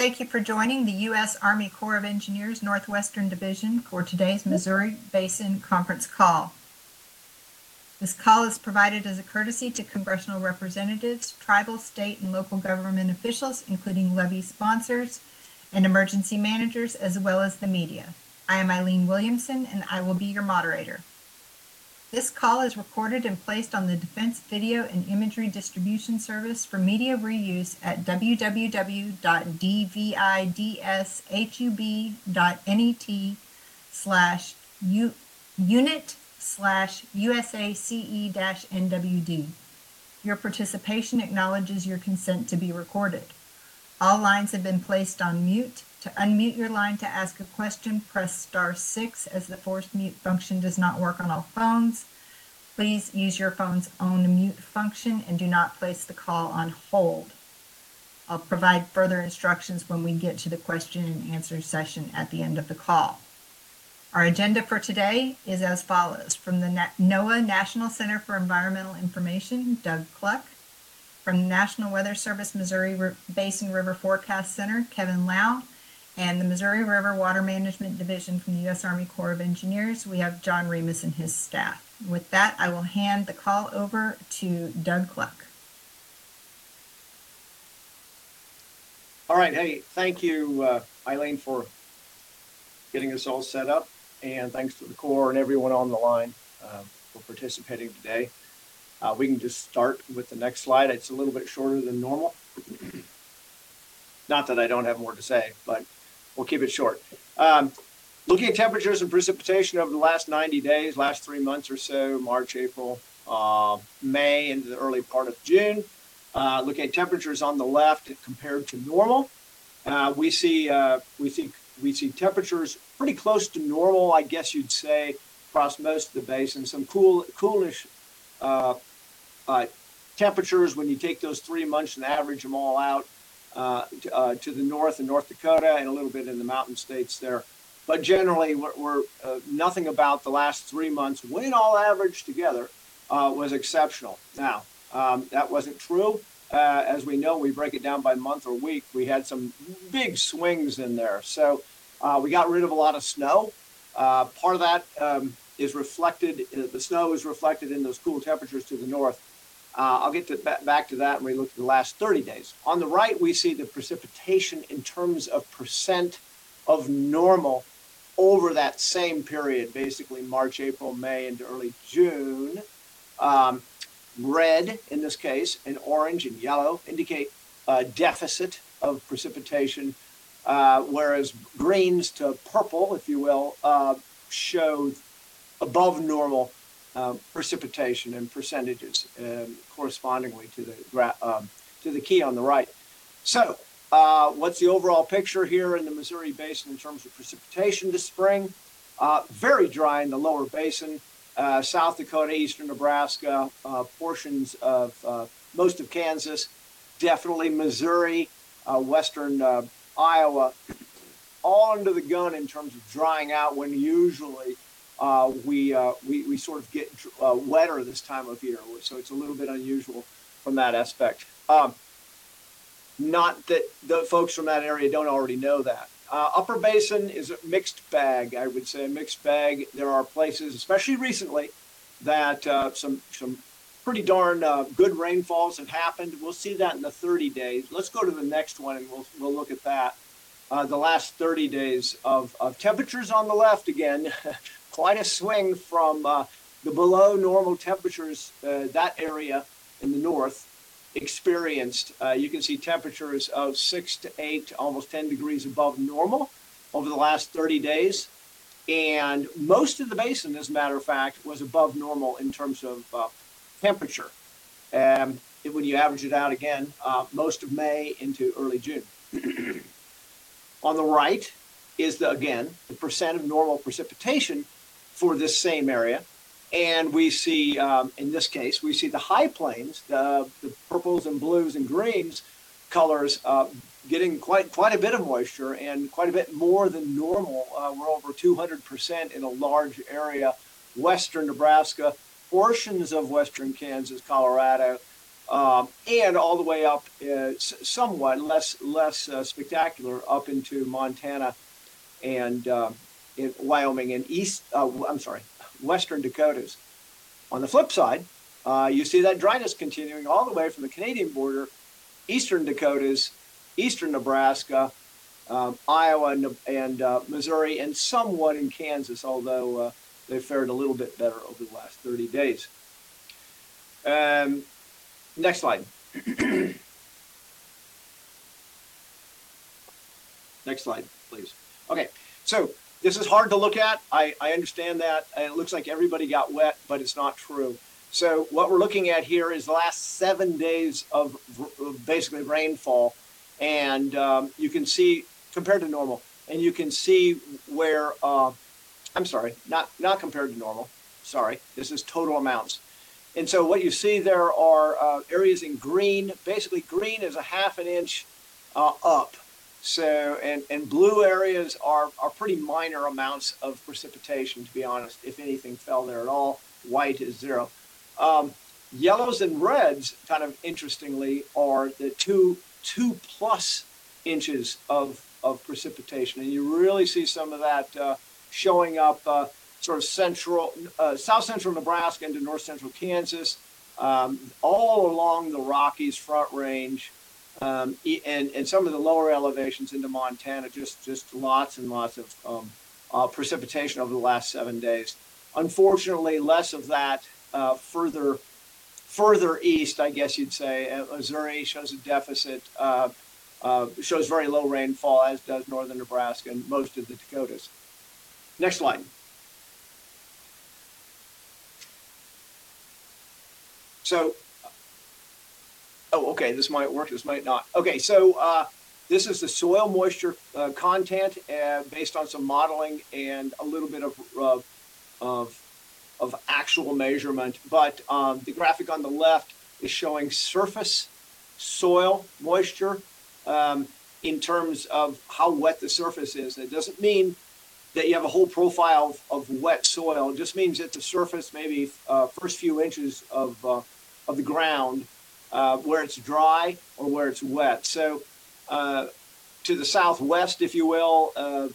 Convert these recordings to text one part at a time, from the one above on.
Thank you for joining the U.S. Army Corps of Engineers Northwestern Division for today's Missouri Basin Conference call. This call is provided as a courtesy to congressional representatives, tribal, state, and local government officials, including levee sponsors and emergency managers, as well as the media. I am Eileen Williamson, and I will be your moderator. This call is recorded and placed on the Defense Video and Imagery Distribution Service for media reuse at www.dvidsHub.net slash unit slash USACE NWD. Your participation acknowledges your consent to be recorded. All lines have been placed on mute. To unmute your line to ask a question, press star six as the forced mute function does not work on all phones. Please use your phone's own mute function and do not place the call on hold. I'll provide further instructions when we get to the question and answer session at the end of the call. Our agenda for today is as follows. From the NOAA National Center for Environmental Information, Doug Kluck. From the National Weather Service Missouri Basin River Forecast Center, Kevin Low and the Missouri River Water Management Division from the U.S. Army Corps of Engineers, we have John Remus and his staff. With that, I will hand the call over to Doug Kluck. All right. Hey, thank you, uh, Eileen, for getting us all set up. And thanks to the Corps and everyone on the line uh, for participating today. Uh, we can just start with the next slide. It's a little bit shorter than normal. Not that I don't have more to say, but we'll keep it short. Um, looking at temperatures and precipitation over the last 90 days, last three months or so, March, April, uh, May, into the early part of June. Uh, looking at temperatures on the left compared to normal, uh, we see uh, we see we see temperatures pretty close to normal, I guess you'd say, across most of the basin. Some cool, coolish uh, uh, temperatures when you take those three months and average them all out uh, to, uh, to, the north in North Dakota and a little bit in the mountain states there. But generally, we're, we're uh, nothing about the last three months, when all averaged together, uh, was exceptional. Now, um, that wasn't true. Uh, as we know, we break it down by month or week. We had some big swings in there. So we got rid of a lot of snow. part of that um, is reflected, the snow is reflected in those cool temperatures to the north. Uh, I'll get to, back to that when we look at the last 30 days. On the right, we see the precipitation in terms of percent of normal over that same period, basically March, April, May, into early June. Um, red, in this case, and orange and yellow indicate a deficit of precipitation, uh, whereas greens to purple, if you will, uh, show above normal um, precipitation and percentages um, correspondingly to the um, to the key on the right. So, uh, what's the overall picture here in the Missouri Basin in terms of precipitation this spring? Uh, very dry in the lower basin, uh, South Dakota, eastern Nebraska, uh, portions of uh, most of Kansas, definitely Missouri, western Iowa, all under the gun in terms of drying out when usually uh, we, uh, we, we sort of get uh, wetter this time of year. So it's a little bit unusual from that aspect. Um, not that the folks from that area don't already know that. Uh, Upper Basin is a mixed bag, I would say, a mixed bag. There are places, especially recently, that uh, some some pretty darn uh, good rainfalls have happened. We'll see that in the 30 days. Let's go to the next one and we'll we'll look at that. the last 30 days of, of temperatures on the left again. quite a swing from uh, the below normal temperatures uh, that area in the north experienced. Uh, you can see temperatures of six to eight, almost 10 degrees above normal over the last 30 days. And most of the basin, as a matter of fact, was above normal in terms of uh, temperature. And when you average it out again, uh, most of May into early June. On the right is the, again, the percent of normal precipitation for this same area. And we see, um, in this case, we see the high plains, the, the purples and blues and greens colors uh, getting quite quite a bit of moisture and quite a bit more than normal. Uh, we're over 200% in a large area, western Nebraska, portions of western Kansas, Colorado, um, and all the way up, uh, somewhat less less uh, spectacular, up into Montana and uh, in Wyoming and East. Uh, I'm sorry, Western Dakotas. On the flip side, uh, you see that dryness continuing all the way from the Canadian border, Eastern Dakotas, Eastern Nebraska, um, Iowa, and, and uh, Missouri, and somewhat in Kansas, although uh, they fared a little bit better over the last 30 days. Um, next slide. next slide, please. Okay, so this is hard to look at. I, I understand that. It looks like everybody got wet, but it's not true. So what we're looking at here is the last seven days of, of basically rainfall, and um, you can see compared to normal, and you can see where uh, I'm sorry, not not compared to normal. Sorry, this is total amounts. And so what you see there are uh, areas in green. Basically, green is a half an inch uh, up. So and and blue areas are are pretty minor amounts of precipitation. To be honest, if anything fell there at all, white is zero. Um, yellows and reds, kind of interestingly, are the two two plus inches of of precipitation, and you really see some of that uh, showing up uh, sort of central, uh, south central Nebraska into north central Kansas, um, all along the Rockies Front Range, um, and and some of the lower elevations into Montana. Just just lots and lots of um, uh, precipitation over the last seven days. Unfortunately, less of that uh, further further east, I guess you'd say. Uh, Missouri shows a deficit. Uh, uh, shows very low rainfall, as does northern Nebraska and most of the Dakotas. Next slide. So, oh, okay, this might work, this might not. Okay, so uh, this is the soil moisture uh, content uh, based on some modeling and a little bit of, of, of actual measurement. But um, the graphic on the left is showing surface soil moisture um, in terms of how wet the surface is. It doesn't mean that you have a whole profile of, of wet soil. It just means that the surface, maybe uh, first few inches of, uh, of the ground, uh, where it's dry or where it's wet. So uh, to the southwest, if you will, uh,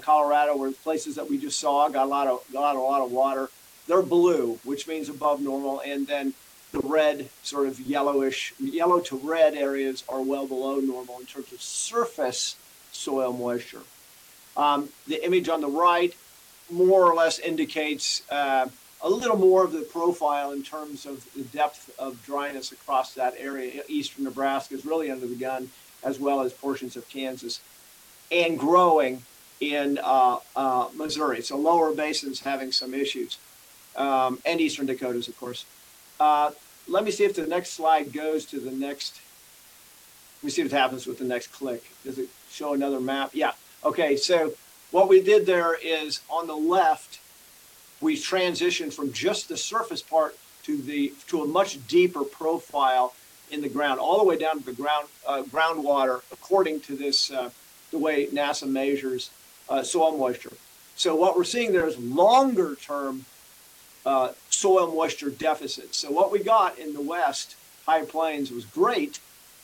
Colorado, where the places that we just saw got a lot of got a lot of water. They're blue, which means above normal, and then the red, sort of yellowish, yellow to red areas are well below normal in terms of surface soil moisture. Um, the image on the right more or less indicates uh, a little more of the profile in terms of the depth of dryness across that area. Eastern Nebraska is really under the gun, as well as portions of Kansas, and growing in uh, uh, Missouri. So lower basins having some issues, um, and Eastern Dakotas, of course. Uh, let me see if the next slide goes to the next. Let me see what happens with the next click. Does it show another map? Yeah. Okay. So what we did there is on the left, we transitioned from just the surface part to the to a much deeper profile in the ground, all the way down to the ground uh, groundwater, according to this uh, the way NASA measures uh, soil moisture. So what we're seeing there is longer term uh, soil moisture deficits. So what we got in the west high plains was great,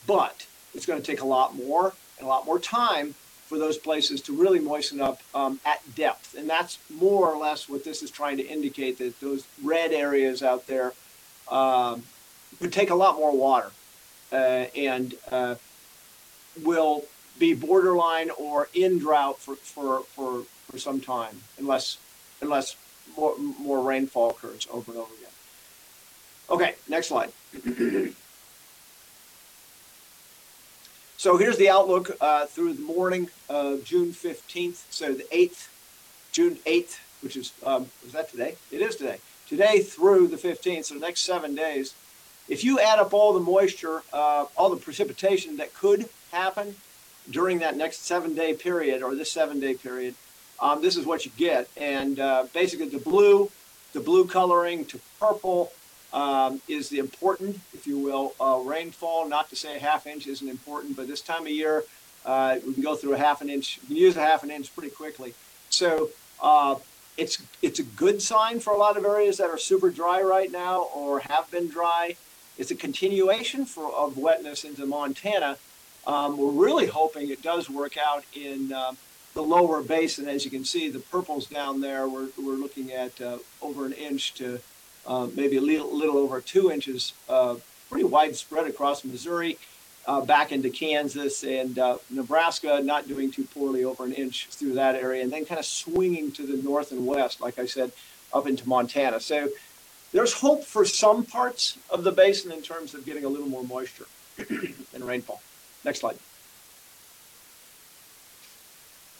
but it's going to take a lot more and a lot more time for those places to really moisten up um, at depth. And that's more or less what this is trying to indicate that those red areas out there um, would take a lot more water uh, and uh, will be borderline or in drought for, for, for, for some time unless unless more, more rainfall occurs over and over again. Okay, next slide. so here's the outlook uh, through the morning of June 15th. So the 8th, June 8th, which is, um, is that today? It is today. Today through the 15th, so the next seven days. If you add up all the moisture, uh, all the precipitation that could happen during that next seven day period or this seven day period, um, this is what you get. And uh, basically, the blue, the blue coloring to purple um, is the important, if you will, uh, rainfall. Not to say a half inch isn't important, but this time of year, uh, we can go through a half an inch. We can use a half an inch pretty quickly. So uh, it's it's a good sign for a lot of areas that are super dry right now or have been dry. it's a continuation for, of wetness into Montana. Um, we're really hoping it does work out in um, the lower basin. As you can see, the purples down there, we're, we're looking at uh, over an inch to uh, maybe a little, little over two inches, uh, pretty widespread across Missouri, uh, back into Kansas and uh, Nebraska, not doing too poorly over an inch through that area, and then kind of swinging to the north and west, like I said, up into Montana. So there's hope for some parts of the basin in terms of getting a little more moisture and rainfall. Next slide.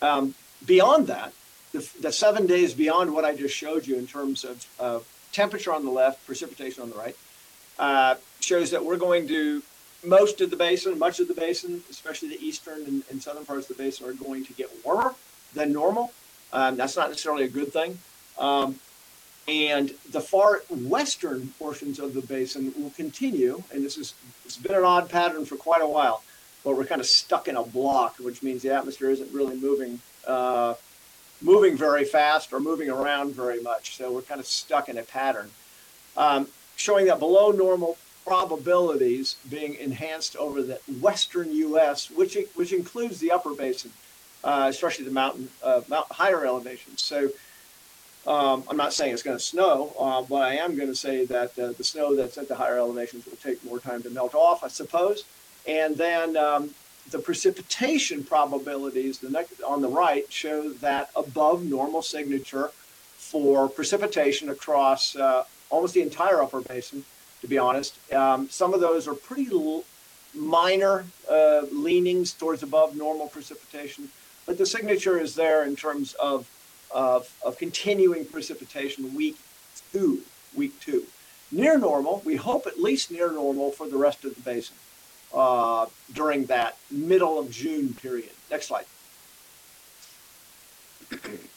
Um, beyond that, the, the, seven days beyond what I just showed you in terms of uh, temperature on the left, precipitation on the right, uh, shows that we're going to, most of the basin, much of the basin, especially the eastern and, and southern parts of the basin, are going to get warmer than normal. Um, that's not necessarily a good thing. Um, and the far western portions of the basin will continue, and this is it's been an odd pattern for quite a while but we're kind of stuck in a block, which means the atmosphere isn't really moving uh, moving very fast or moving around very much. So we're kind of stuck in a pattern, um, showing that below normal probabilities being enhanced over the western U.S., which which includes the upper basin, uh, especially the mountain uh, mount, higher elevations. So. Um, I'm not saying it's going to snow, uh, but I am going to say that uh, the snow that's at the higher elevations will take more time to melt off, I suppose. And then um, the precipitation probabilities the next, on the right show that above normal signature for precipitation across uh, almost the entire upper basin, to be honest. Um, some of those are pretty minor uh, leanings towards above normal precipitation, but the signature is there in terms of, of, of continuing precipitation week two, week two. Near normal, we hope at least near normal for the rest of the basin uh, during that middle of June period. Next slide.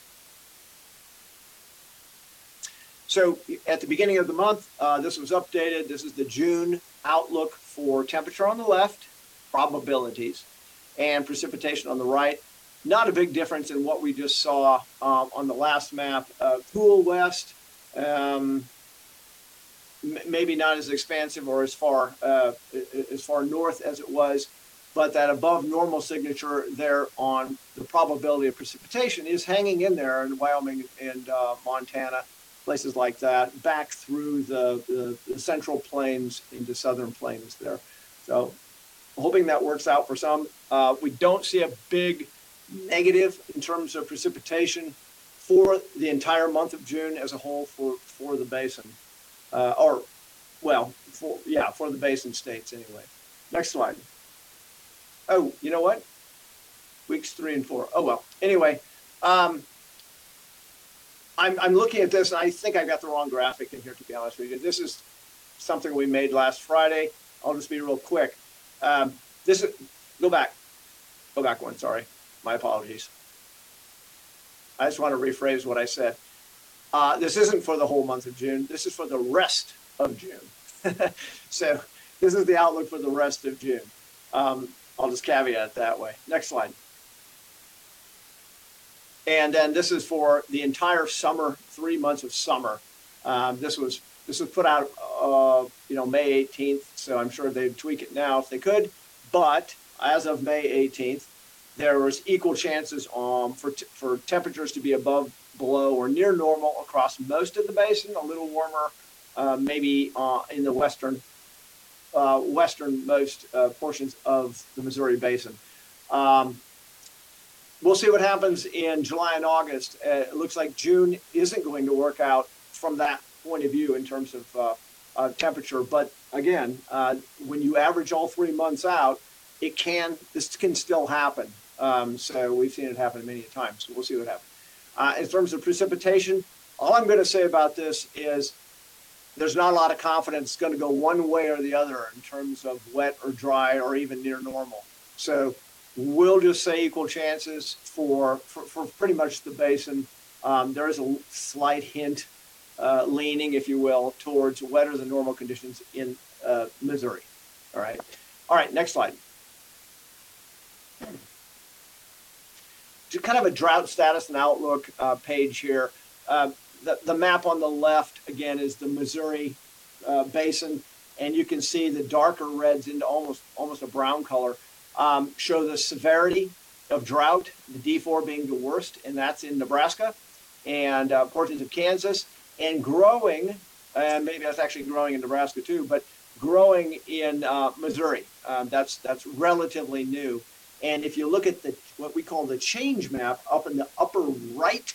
So at the beginning of the month, uh, this was updated. This is the June outlook for temperature on the left, probabilities, and precipitation on the right. Not a big difference in what we just saw um, on the last map. Uh, cool west, um, maybe not as expansive or as far uh, as far north as it was, but that above normal signature there on the probability of precipitation is hanging in there in Wyoming and uh, Montana, places like that, back through the, the, the, central plains into southern plains there. So hoping that works out for some. Uh, we don't see a big negative in terms of precipitation for the entire month of June as a whole for, for the basin uh, or well, for yeah, for the basin states anyway. Next slide. Oh, you know what? Weeks three and four. Oh well. Anyway, um, I'm I'm looking at this and I think I got the wrong graphic in here. To be honest with you, this is something we made last Friday. I'll just be real quick. Um, this is go back, go back one. Sorry, my apologies. I just want to rephrase what I said. Uh, this isn't for the whole month of June. This is for the rest of June. so this is the outlook for the rest of June. Um, I'll just caveat that way. Next slide. And then this is for the entire summer, three months of summer. Um, this was this was put out, uh, you know, May 18th. So I'm sure they'd tweak it now if they could. But as of May 18th, there was equal chances um, for for temperatures to be above below or near normal across most of the basin, a little warmer uh, maybe uh, in the western uh, westernmost uh, portions of the Missouri Basin. Um, we'll see what happens in July and August. Uh, it looks like June isn't going to work out from that point of view in terms of uh, temperature. But again, when you average all three months out, it can this can still happen. Um, so we've seen it happen many times. So we'll see what happens. Uh, in terms of precipitation, all I'm going to say about this is there's not a lot of confidence it's going to go one way or the other in terms of wet or dry or even near normal. So we'll just say equal chances for, for, for pretty much the basin. Um, there is a slight hint, uh, leaning, if you will, towards wetter than normal conditions in uh, Missouri. All right. All right, next slide. Kind of a drought status and outlook uh, page here. Uh, the, the map on the left, again, is the Missouri uh, basin. and you can see the darker reds into almost almost a brown color um, show the severity of drought. The D4 being the worst, and that's in Nebraska and uh, portions of Kansas, and growing, and maybe that's actually growing in Nebraska too, but growing in uh, Missouri. Um, that's that's relatively new. And if you look at the what we call the change map up in the upper right,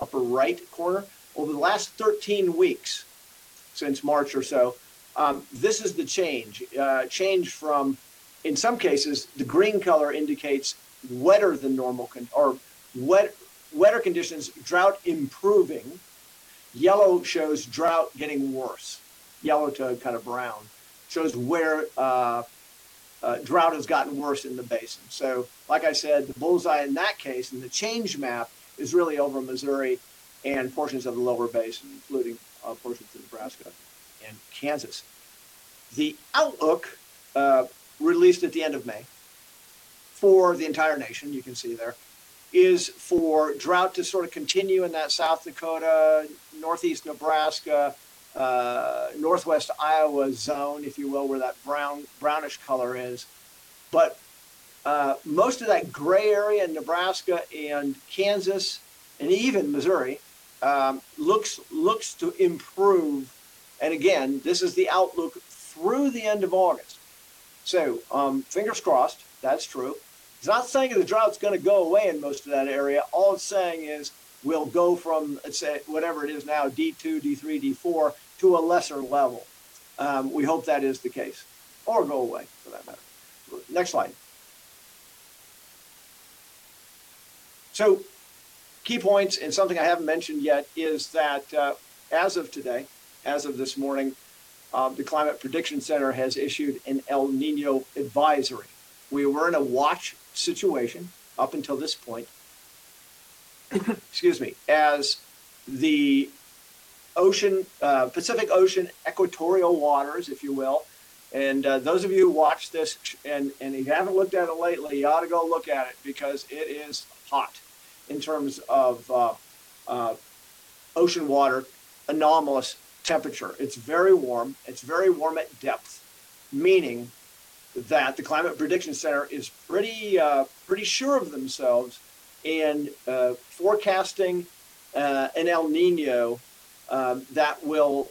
upper right corner, over the last 13 weeks, since March or so, um, this is the change. Uh, change from, in some cases, the green color indicates wetter than normal con- or wet, wetter conditions, drought improving. Yellow shows drought getting worse. Yellow to kind of brown shows where uh, uh, drought has gotten worse in the basin. So, like I said, the bullseye in that case, and the change map is really over Missouri and portions of the lower basin, including uh, portions of Nebraska and Kansas. The outlook uh, released at the end of May for the entire nation, you can see there, is for drought to sort of continue in that South Dakota, Northeast Nebraska, uh, Northwest Iowa zone, if you will, where that brown brownish color is. But uh, most of that gray area in Nebraska and Kansas and even Missouri um, looks looks to improve. And again, this is the outlook through the end of August. So um, fingers crossed, that's true. It's not saying the drought's going to go away in most of that area. All it's saying is we'll go from let's say whatever it is now, D2, D3, D4, to a lesser level. Um, we hope that is the case, or go away for that matter. Next slide. So, key points, and something I haven't mentioned yet is that uh, as of today, as of this morning, uh, the Climate Prediction Center has issued an El Nino advisory. We were in a watch situation up until this point. Excuse me, as the ocean, uh, Pacific Ocean equatorial waters, if you will. And uh, those of you who watch this and, and you haven't looked at it lately, you ought to go look at it because it is hot in terms of uh, uh, ocean water anomalous temperature. It's very warm. It's very warm at depth, meaning that the Climate Prediction Center is pretty uh, pretty sure of themselves in uh, forecasting uh, an El Nino um, that will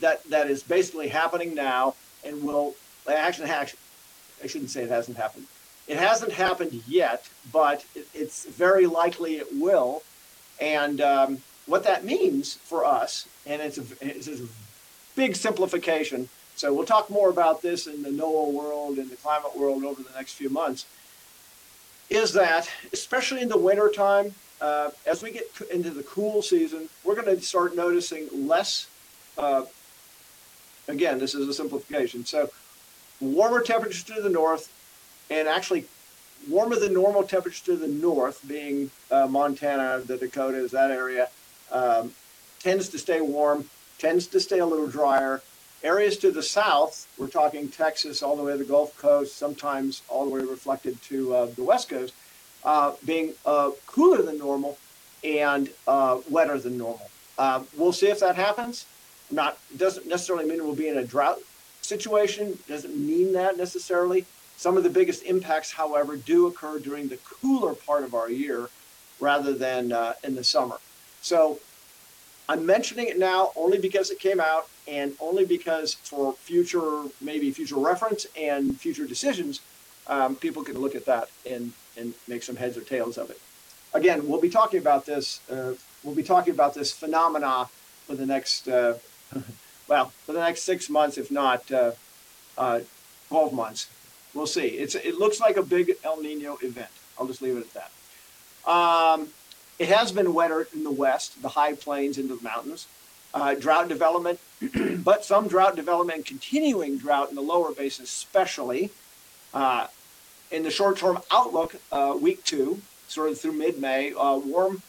that that is basically happening now and will actually actually I shouldn't say it hasn't happened. It hasn't happened yet, but it, it's very likely it will. And um, what that means for us, and it's a, it's a big simplification. So we'll talk more about this in the NOAA world and the climate world over the next few months. Is that especially in the wintertime, uh, as we get into the cool season, we're going to start noticing less. Uh, again, this is a simplification. So, warmer temperatures to the north, and actually warmer than normal temperatures to the north, being uh, Montana, the Dakotas, that area, um, tends to stay warm, tends to stay a little drier. Areas to the south, we're talking Texas all the way to the Gulf Coast, sometimes all the way reflected to uh, the West Coast uh, being uh, cooler than normal and uh, wetter than normal. Uh, we'll see if that happens. Not doesn't necessarily mean we'll be in a drought situation. Doesn't mean that necessarily. Some of the biggest impacts, however, do occur during the cooler part of our year rather than uh, in the summer. So I'm mentioning it now only because it came out and only because for future, maybe future reference and future decisions, um, people can look at that and and make some heads or tails of it. Again, we'll be talking about this. Uh, we'll be talking about this phenomena for the next, uh, well, for the next six months, if not uh, uh, twelve months. We'll see. It's it looks like a big El Nino event. I'll just leave it at that. Um, it has been wetter in the west, the high plains into the mountains. Uh, drought development, but some drought development continuing drought in the lower basin, especially. Uh, in the short-term outlook, uh, week two, sort of through mid-May, uh, warm,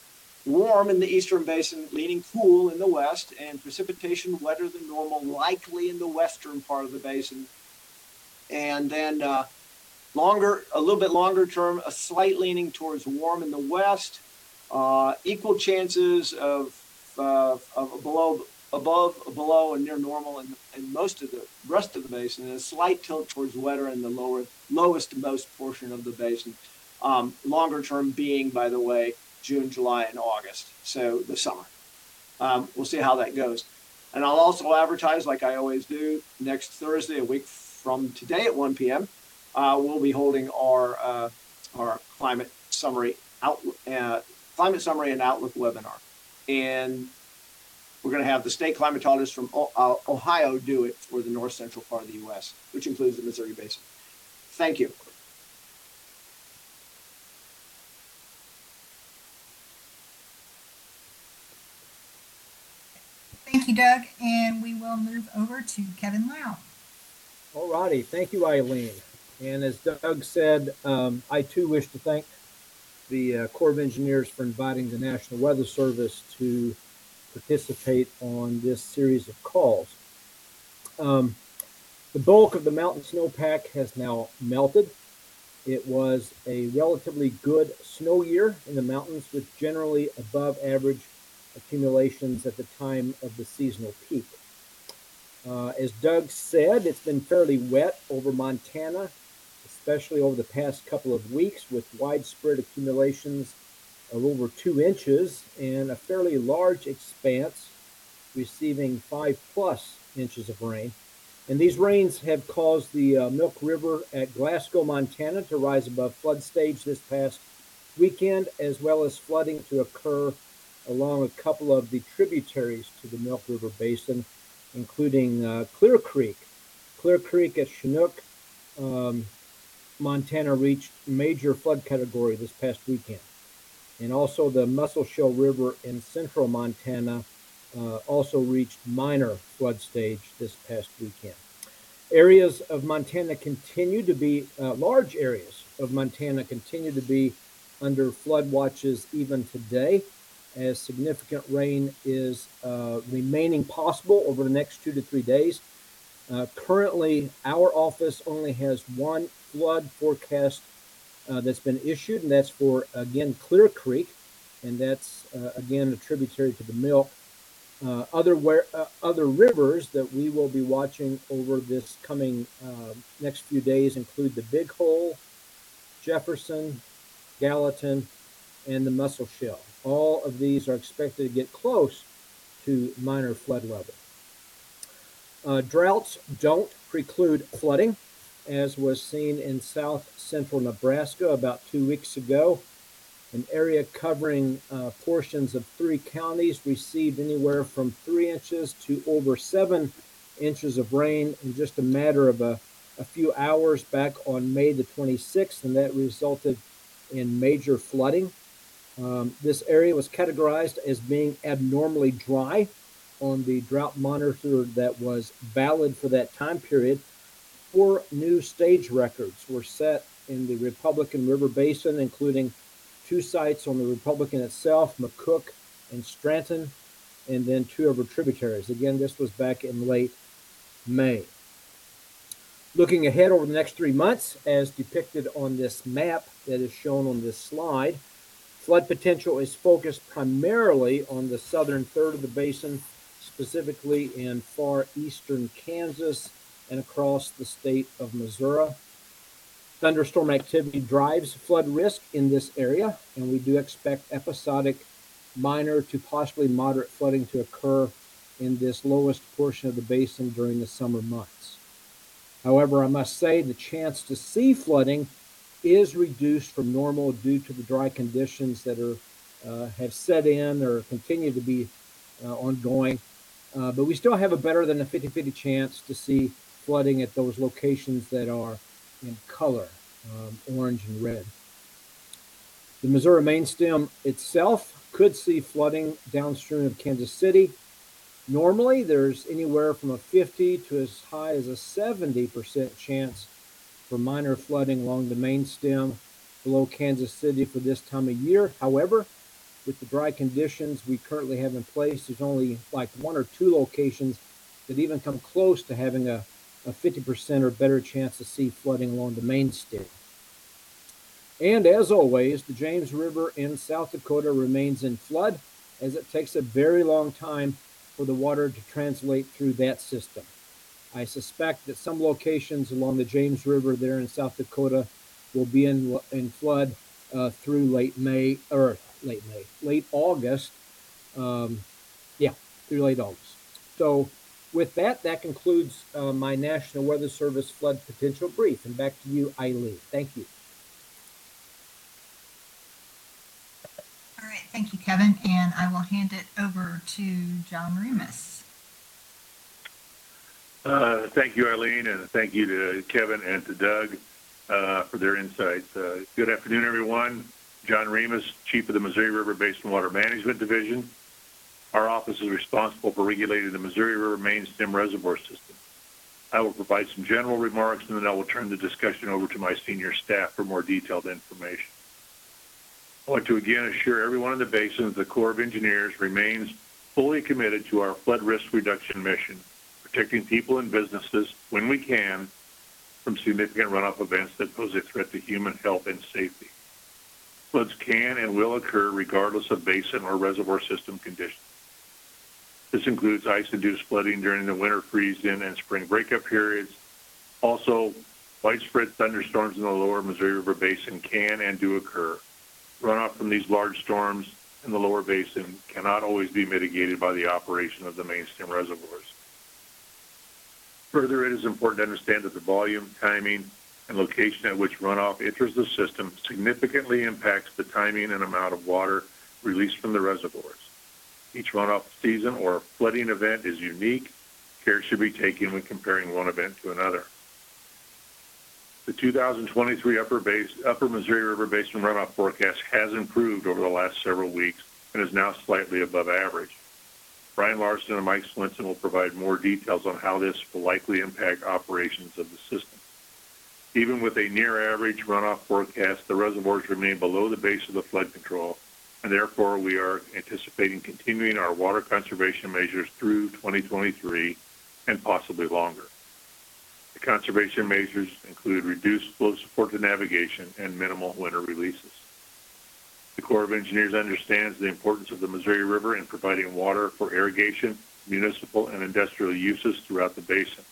warm in the eastern basin, leaning cool in the west, and precipitation wetter than normal, likely in the western part of the basin. And then uh, longer, a little bit longer term, a slight leaning towards warm in the west, uh, equal chances of, uh, of below above, below, and near normal in, in most of the rest of the basin, and a slight tilt towards wetter in the lower, lowest most portion of the basin. Um, longer term being, by the way, June, July, and August, so the summer. Um, we'll see how that goes. And I'll also advertise, like I always do, next Thursday, a week from today at 1 p.m. Uh, we'll be holding our uh, our climate summary out uh, climate summary and outlook webinar, and we're going to have the state climatologist from O- uh, Ohio do it for the north central part of the U.S., which includes the Missouri Basin. Thank you. Thank you, Doug, and we will move over to Kevin Low. All righty, thank you, Eileen. And as Doug said, um, I too wish to thank the uh, Corps of Engineers for inviting the National Weather Service to participate on this series of calls. Um, the bulk of the mountain snowpack has now melted. It was a relatively good snow year in the mountains with generally above average accumulations at the time of the seasonal peak. Uh, as Doug said, it's been fairly wet over Montana, especially over the past couple of weeks, with widespread accumulations of over two inches and a fairly large expanse receiving five plus inches of rain. And these rains have caused the uh, Milk River at Glasgow, Montana to rise above flood stage this past weekend, as well as flooding to occur along a couple of the tributaries to the Milk River Basin, including uh, Clear Creek. Clear Creek at Chinook, um, Montana reached major flood category this past weekend. And also the Musselshell River in central Montana uh, also reached minor flood stage this past weekend. Areas of Montana continue to be, uh, large areas of Montana continue to be under flood watches even today as significant rain is uh, remaining possible over the next two to three days. Uh, currently, our office only has one flood forecast uh, that's been issued, and that's for again Clear Creek, and that's uh, again a tributary to the Milk. Uh, other where uh, other rivers that we will be watching over this coming next few days include the Big Hole, Jefferson, Gallatin, and the Musselshell. All of these are expected to get close to minor flood level. Uh, droughts don't preclude flooding, as was seen in south central Nebraska about two weeks ago. An area covering uh, portions of three counties received anywhere from three inches to over seven inches of rain in just a matter of a, a few hours back on May the 26th, and that resulted in major flooding. Um, this area was categorized as being abnormally dry on the drought monitor that was valid for that time period. Four new stage records were set in the Republican River Basin, including two sites on the Republican itself, McCook and Stratton, and then two of her tributaries. Again, this was back in late May. Looking ahead over the next three months, as depicted on this map that is shown on this slide, Flood potential is focused primarily on the southern third of the basin, specifically in far eastern Kansas and across the state of Missouri. Thunderstorm activity drives flood risk in this area, and we do expect episodic minor to possibly moderate flooding to occur in this lowest portion of the basin during the summer months. However, I must say the chance to see flooding is reduced from normal due to the dry conditions that are uh, have set in or continue to be uh, ongoing. Uh, but we still have a better than a 50-50 chance to see flooding at those locations that are in color, um, orange and red. The Missouri main stem itself could see flooding downstream of Kansas City. Normally, there's anywhere from a 50 to as high as a 70% chance for minor flooding along the main stem below Kansas City for this time of year. However, with the dry conditions we currently have in place, there's only like one or two locations that even come close to having a, a 50% or better chance to see flooding along the main stem. And as always, the James River in South Dakota remains in flood as it takes a very long time for the water to translate through that system. I suspect that some locations along the James River there in South Dakota will be in, in flood uh, through late May or late May, late August. Um, yeah, through late August. So, with that, that concludes uh, my National Weather Service flood potential brief. And back to you, Eileen. Thank you. All right, thank you, Kevin, and I will hand it over to John Remus. Uh, Thank you, Eileen, and thank you to Kevin and to Doug uh, for their insights. Uh, Good afternoon, everyone. John Remus, Chief of the Missouri River Basin Water Management Division. Our office is responsible for regulating the Missouri River main stem reservoir system. I will provide some general remarks, and then I will turn the discussion over to my senior staff for more detailed information. I want to again assure everyone in the basin that the Corps of Engineers remains fully committed to our flood risk reduction mission protecting people and businesses when we can from significant runoff events that pose a threat to human health and safety. Floods can and will occur regardless of basin or reservoir system conditions. This includes ice-induced flooding during the winter freeze-in and spring breakup periods. Also, widespread thunderstorms in the lower Missouri River Basin can and do occur. Runoff from these large storms in the lower basin cannot always be mitigated by the operation of the main stem reservoirs. Further, it is important to understand that the volume, timing, and location at which runoff enters the system significantly impacts the timing and amount of water released from the reservoirs. Each runoff season or flooding event is unique. Care should be taken when comparing one event to another. The 2023 Upper, Upper Missouri River Basin runoff forecast has improved over the last several weeks and is now slightly above average. Ryan Larson and Mike Swenson will provide more details on how this will likely impact operations of the system. Even with a near average runoff forecast, the reservoirs remain below the base of the flood control, therefore we are anticipating continuing our water conservation measures through 2023 and possibly longer. The conservation measures include reduced flow support to navigation and minimal winter releases. The Corps of Engineers understands the importance of the Missouri River in providing water for irrigation, municipal, and industrial uses throughout the basin.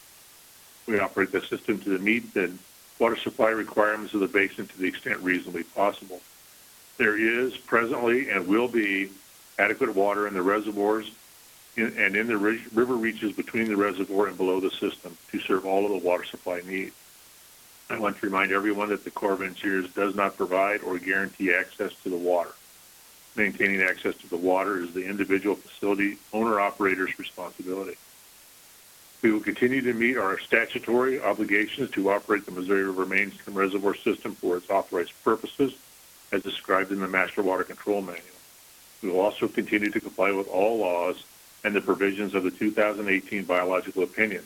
We operate the system to meet the water supply requirements of the basin to the extent reasonably possible. There is presently and will be adequate water in the reservoirs in, and in the ri- river reaches between the reservoir and below the system to serve all of the water supply needs. I want to remind everyone that the Corps of Engineers does not provide or guarantee access to the water. Maintaining access to the water is the individual facility owner operator's responsibility. We will continue to meet our statutory obligations to operate the Missouri River Mainstem Reservoir System for its authorized purposes as described in the Master Water Control Manual. We will also continue to comply with all laws and the provisions of the 2018 biological opinion.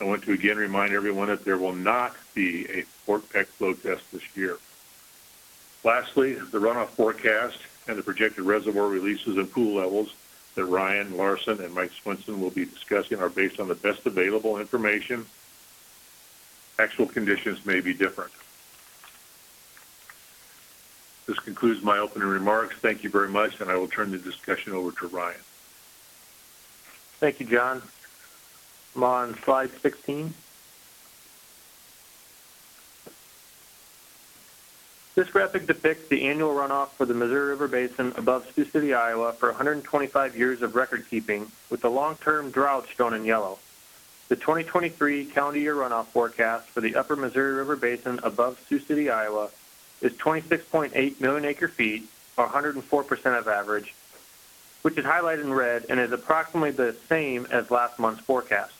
I want to again remind everyone that there will not be a Fort Peck flow test this year. Lastly, the runoff forecast and the projected reservoir releases and pool levels that Ryan Larson and Mike Swenson will be discussing are based on the best available information. Actual conditions may be different. This concludes my opening remarks. Thank you very much, and I will turn the discussion over to Ryan. Thank you, John. I'm on slide 16. This graphic depicts the annual runoff for the Missouri River Basin above Sioux City, Iowa for 125 years of record keeping, with the long-term drought shown in yellow. The 2023 calendar year runoff forecast for the upper Missouri River Basin above Sioux City, Iowa is 26.8 million acre feet, or 104% of average, which is highlighted in red and is approximately the same as last month's forecast.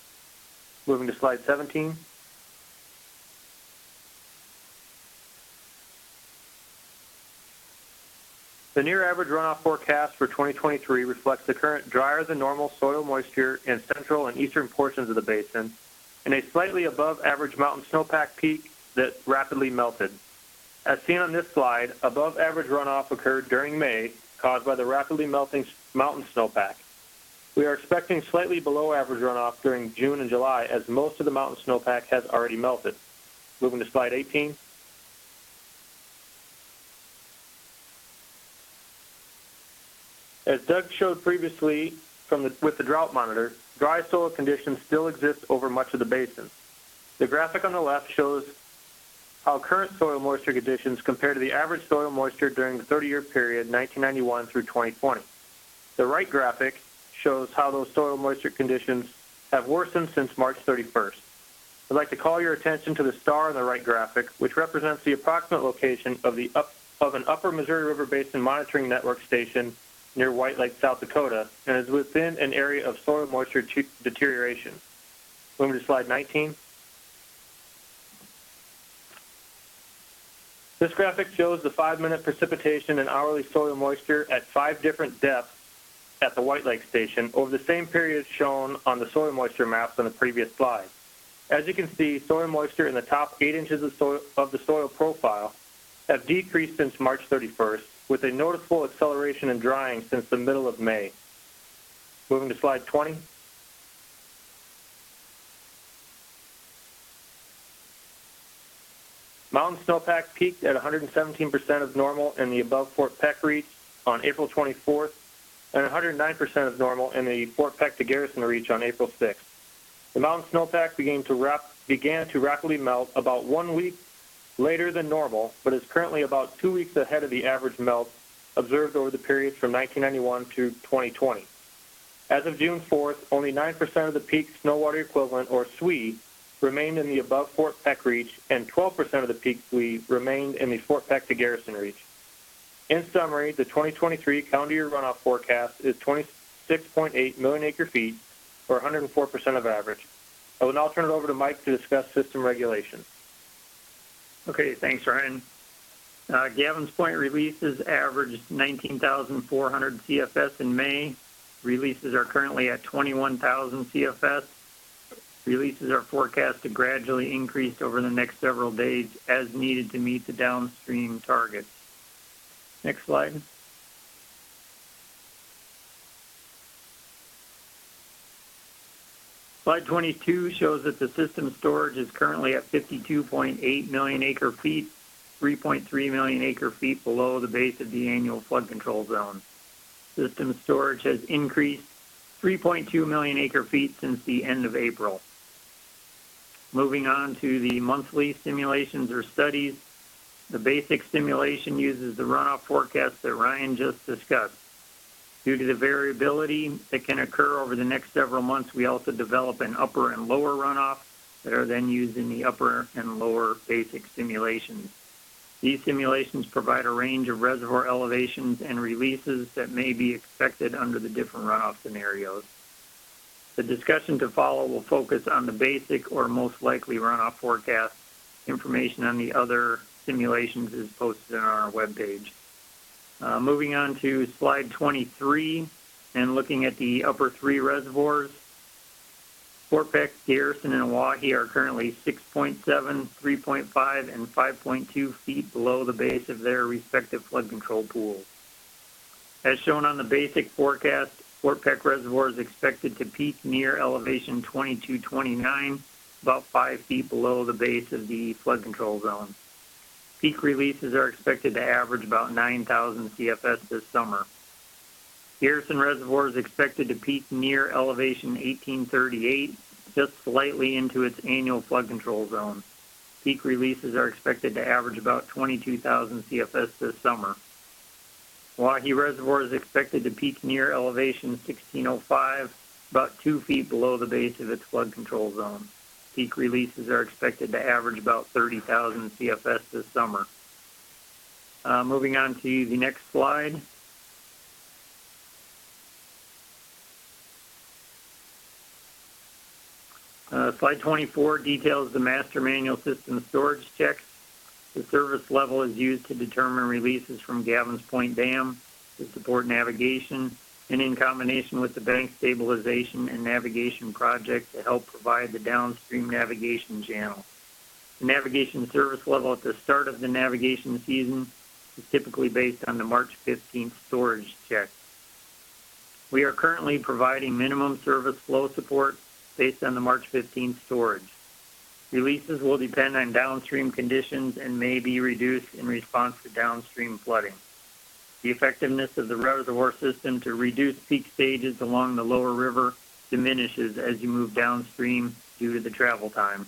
Moving to slide 17. The near average runoff forecast for 2023 reflects the current drier than normal soil moisture in central and eastern portions of the basin and a slightly above average mountain snowpack peak that rapidly melted. As seen on this slide, above average runoff occurred during May caused by the rapidly melting mountain snowpack. We are expecting slightly below average runoff during June and July as most of the mountain snowpack has already melted. Moving to slide 18. As Doug showed previously, from the, with the drought monitor, dry soil conditions still exist over much of the basin. The graphic on the left shows how current soil moisture conditions compare to the average soil moisture during the 30-year period 1991 through 2020. The right graphic shows how those soil moisture conditions have worsened since March 31st. I'd like to call your attention to the star on the right graphic, which represents the approximate location of the up, of an Upper Missouri River Basin monitoring network station near White Lake, South Dakota, and is within an area of soil moisture te- deterioration. Moving to slide 19. This graphic shows the five-minute precipitation and hourly soil moisture at five different depths at the White Lake Station over the same period shown on the soil moisture maps on the previous slide. As you can see, soil moisture in the top eight inches of, soil, of the soil profile have decreased since March 31st, with a noticeable acceleration in drying since the middle of May. Moving to slide 20. Mountain snowpack peaked at 117% of normal in the above Fort Peck reach on April 24th and 109% of normal in the Fort Peck to Garrison reach on April 6th. The mountain snowpack began to, rap- began to rapidly melt about one week later than normal, but is currently about two weeks ahead of the average melt observed over the period from 1991 to 2020. As of June 4th, only 9% of the peak snow water equivalent, or SWE, remained in the above Fort Peck reach, and 12% of the peak SWE remained in the Fort Peck to Garrison reach. In summary, the 2023 calendar year runoff forecast is 26.8 million acre feet, or 104% of average. I will now turn it over to Mike to discuss system regulation. Okay, thanks, Ryan. Uh, Gavin's Point releases averaged 19,400 CFS in May. Releases are currently at 21,000 CFS. Releases are forecast to gradually increase over the next several days as needed to meet the downstream targets. Next slide. Slide 22 shows that the system storage is currently at 52.8 million acre feet, 3.3 million acre feet below the base of the annual flood control zone. System storage has increased 3.2 million acre feet since the end of April. Moving on to the monthly simulations or studies, the basic simulation uses the runoff forecast that Ryan just discussed. Due to the variability that can occur over the next several months, we also develop an upper and lower runoff that are then used in the upper and lower basic simulations. These simulations provide a range of reservoir elevations and releases that may be expected under the different runoff scenarios. The discussion to follow will focus on the basic or most likely runoff forecast. Information on the other simulations is posted on our webpage. Uh, moving on to slide 23 and looking at the upper three reservoirs. Fort Peck, Garrison, and Oahe are currently 6.7, 3.5, and 5.2 feet below the base of their respective flood control pools. As shown on the basic forecast, Fort Peck Reservoir is expected to peak near elevation 2229, about 5 feet below the base of the flood control zone. Peak releases are expected to average about 9,000 CFS this summer. Garrison Reservoir is expected to peak near elevation 1838, just slightly into its annual flood control zone. Peak releases are expected to average about 22,000 CFS this summer. Oahe Reservoir is expected to peak near elevation 1605, about two feet below the base of its flood control zone. Peak releases are expected to average about 30,000 CFS this summer. Uh, moving on to the next slide. Uh, slide 24 details the master manual system storage checks. The service level is used to determine releases from Gavin's Point Dam to support navigation and in combination with the bank stabilization and navigation project to help provide the downstream navigation channel. The navigation service level at the start of the navigation season is typically based on the March 15th storage check. We are currently providing minimum service flow support based on the March 15th storage. Releases will depend on downstream conditions and may be reduced in response to downstream flooding. The effectiveness of the reservoir system to reduce peak stages along the lower river diminishes as you move downstream due to the travel time.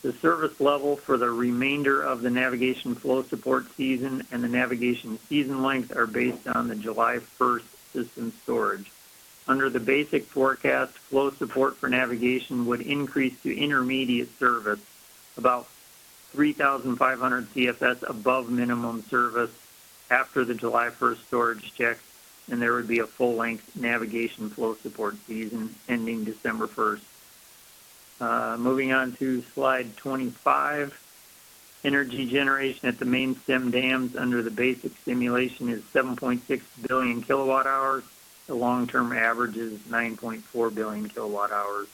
The service level for the remainder of the navigation flow support season and the navigation season length are based on the July 1st system storage. Under the basic forecast, flow support for navigation would increase to intermediate service, about 3,500 CFS above minimum service after the July 1st storage check, and there would be a full-length navigation flow support season ending December 1st. Uh, moving on to slide 25. Energy generation at the main stem dams under the basic simulation is 7.6 billion kilowatt hours. The long-term average is 9.4 billion kilowatt hours.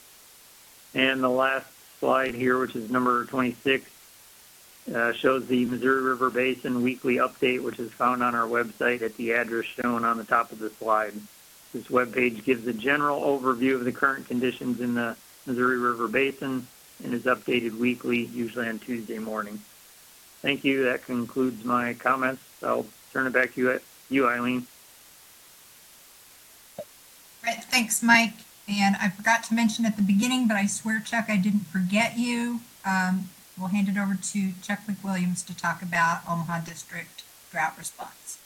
And the last slide here, which is number 26, uh, shows the Missouri River Basin weekly update, which is found on our website at the address shown on the top of the slide. This webpage gives a general overview of the current conditions in the Missouri River Basin and is updated weekly, usually on Tuesday morning. Thank you. That concludes my comments. I'll turn it back to you, you Eileen. Right, thanks, Mike. And I forgot to mention at the beginning, but I swear, Chuck, I didn't forget you. Um, we'll hand it over to Chuck McWilliams to talk about Omaha District drought response.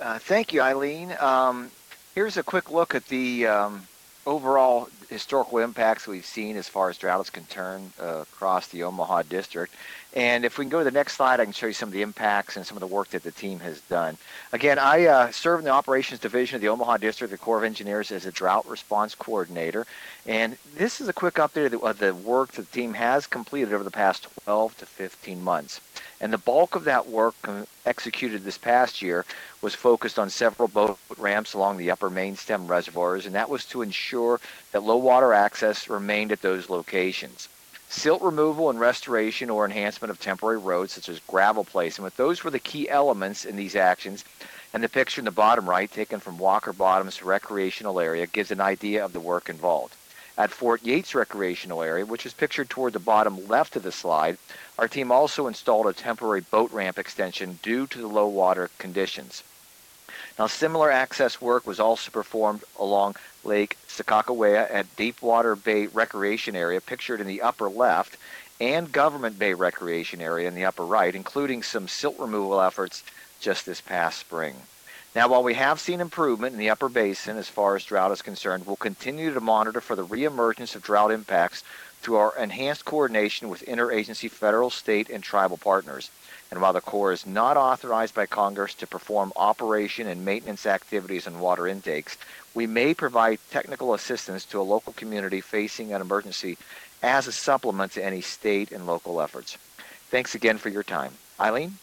Uh, thank you, Eileen. Um, here's a quick look at the um, overall historical impacts we've seen as far as drought is concerned uh, across the Omaha district. And if we can go to the next slide, I can show you some of the impacts and some of the work that the team has done. Again, I uh, serve in the operations division of the Omaha District, the Corps of Engineers, as a drought response coordinator. And this is a quick update of the, of the work that the team has completed over the past 12 to 15 months. And the bulk of that work uh, executed this past year was focused on several boat ramps along the upper main stem reservoirs, and that was to ensure that low water access remained at those locations. Silt removal and restoration or enhancement of temporary roads, such as gravel placement, those were the key elements in these actions. And the picture in the bottom right, taken from Walker Bottoms recreational area, gives an idea of the work involved. At Fort Yates Recreational Area, which is pictured toward the bottom left of the slide, our team also installed a temporary boat ramp extension due to the low water conditions. Now, similar access work was also performed along Lake Sakakawea at Deepwater Bay Recreation Area, pictured in the upper left, and Government Bay Recreation Area in the upper right, including some silt removal efforts just this past spring. Now, while we have seen improvement in the upper basin as far as drought is concerned, we'll continue to monitor for the reemergence of drought impacts through our enhanced coordination with interagency federal, state, and tribal partners. And while the Corps is not authorized by Congress to perform operation and maintenance activities on water intakes, we may provide technical assistance to a local community facing an emergency as a supplement to any state and local efforts. Thanks again for your time. Eileen?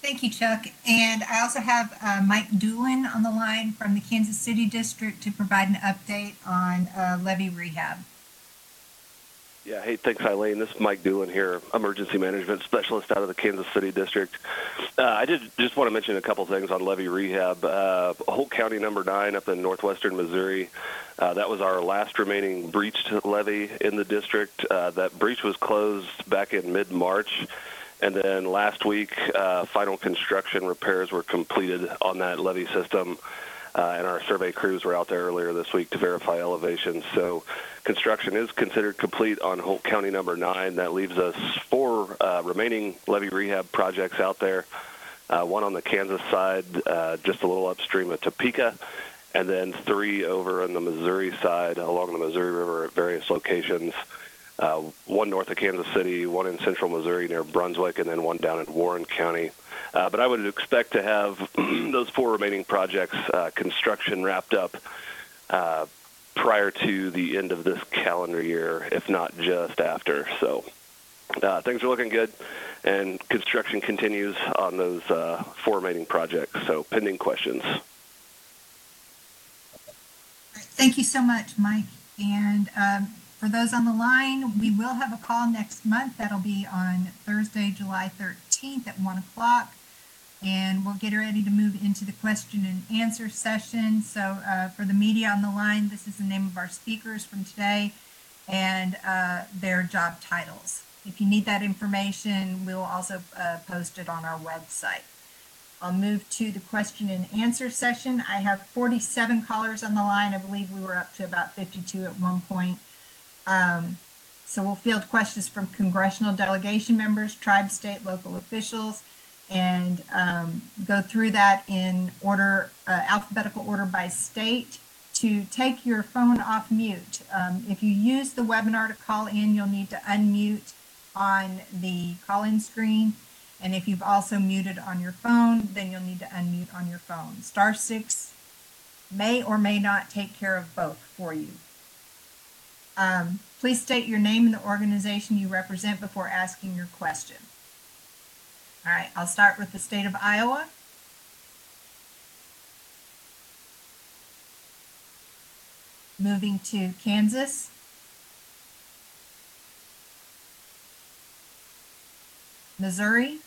Thank you, Chuck. And I also have uh, Mike Doolin on the line from the Kansas City District to provide an update on uh, levee rehab. Yeah, hey, thanks, Eileen. This is Mike Doolin here, emergency management specialist out of the Kansas City district. Uh, I did just want to mention a couple things on levee rehab. Uh, Holt County number nine up in northwestern Missouri. Uh, that was our last remaining breached levee in the district. Uh, that breach was closed back in mid-March. And then last week, uh, final construction repairs were completed on that levee system. Uh, and our survey crews were out there earlier this week to verify elevations. So construction is considered complete on Holt County number nine. That leaves us four uh, remaining levee rehab projects out there. Uh, one on the Kansas side, uh, just a little upstream of Topeka, and then three over on the Missouri side along the Missouri River at various locations. Uh, one north of Kansas City, one in central Missouri near Brunswick, and then one down in Warren County. Uh, but I would expect to have those four remaining projects uh, construction wrapped up uh, prior to the end of this calendar year, if not just after. So uh, things are looking good, and construction continues on those uh, four remaining projects. So pending questions. Thank you so much, Mike. And um, for those on the line, we will have a call next month. That'll be on Thursday, July 13th at 1 o'clock. And we'll get ready to move into the question and answer session. So uh, for the media on the line, this is the name of our speakers from today and uh, their job titles. If you need that information, we will also uh, post it on our website. I'll move to the question and answer session. I have 47 callers on the line. I believe we were up to about 52 at one point. Um, so we'll field questions from congressional delegation members, tribe, state, local officials, and um, go through that in order, uh, alphabetical order by state. To take your phone off mute, um, if you use the webinar to call in, you'll need to unmute on the call-in screen. And if you've also muted on your phone, then you'll need to unmute on your phone. Star six may or may not take care of both for you. Um, please state your name and the organization you represent before asking your question. All right, I'll start with the state of Iowa. Moving to Kansas. Missouri.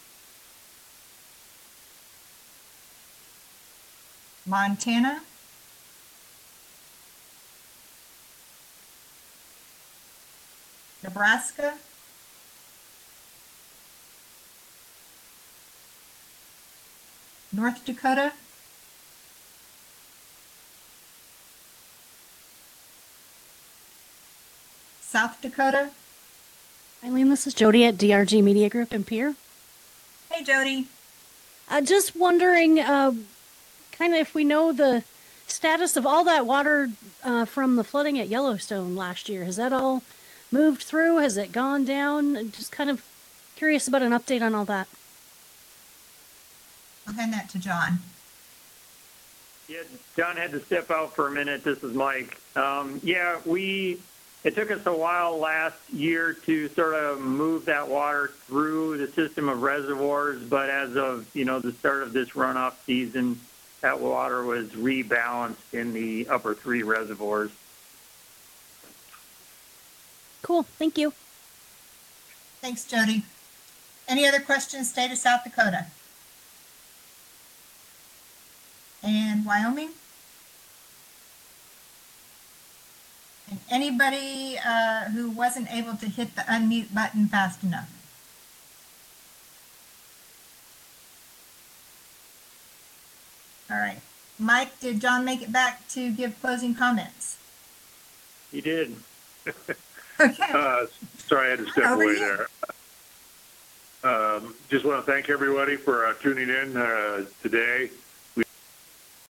Montana. Nebraska. North Dakota. South Dakota. Eileen, this is Jody at DRG Media Group in Pierre. Hey, Jody. Uh, just wondering, uh, kind of if we know the status of all that water uh, from the flooding at Yellowstone last year. Has that all moved through? Has it gone down? Just kind of curious about an update on all that. I'll hand that to John. Yeah, John had to step out for a minute. This is Mike. Um, yeah, we. It took us a while last year to sort of move that water through the system of reservoirs, but as of you know the start of this runoff season, that water was rebalanced in the upper three reservoirs. Cool. Thank you. Thanks, Jody. Any other questions, state of South Dakota? And Wyoming? And anybody uh, who wasn't able to hit the unmute button fast enough? All right. Mike, did John make it back to give closing comments? He did. Okay. Uh, sorry, I had to step Over away there. Um, just want to thank everybody for uh, tuning in uh, today.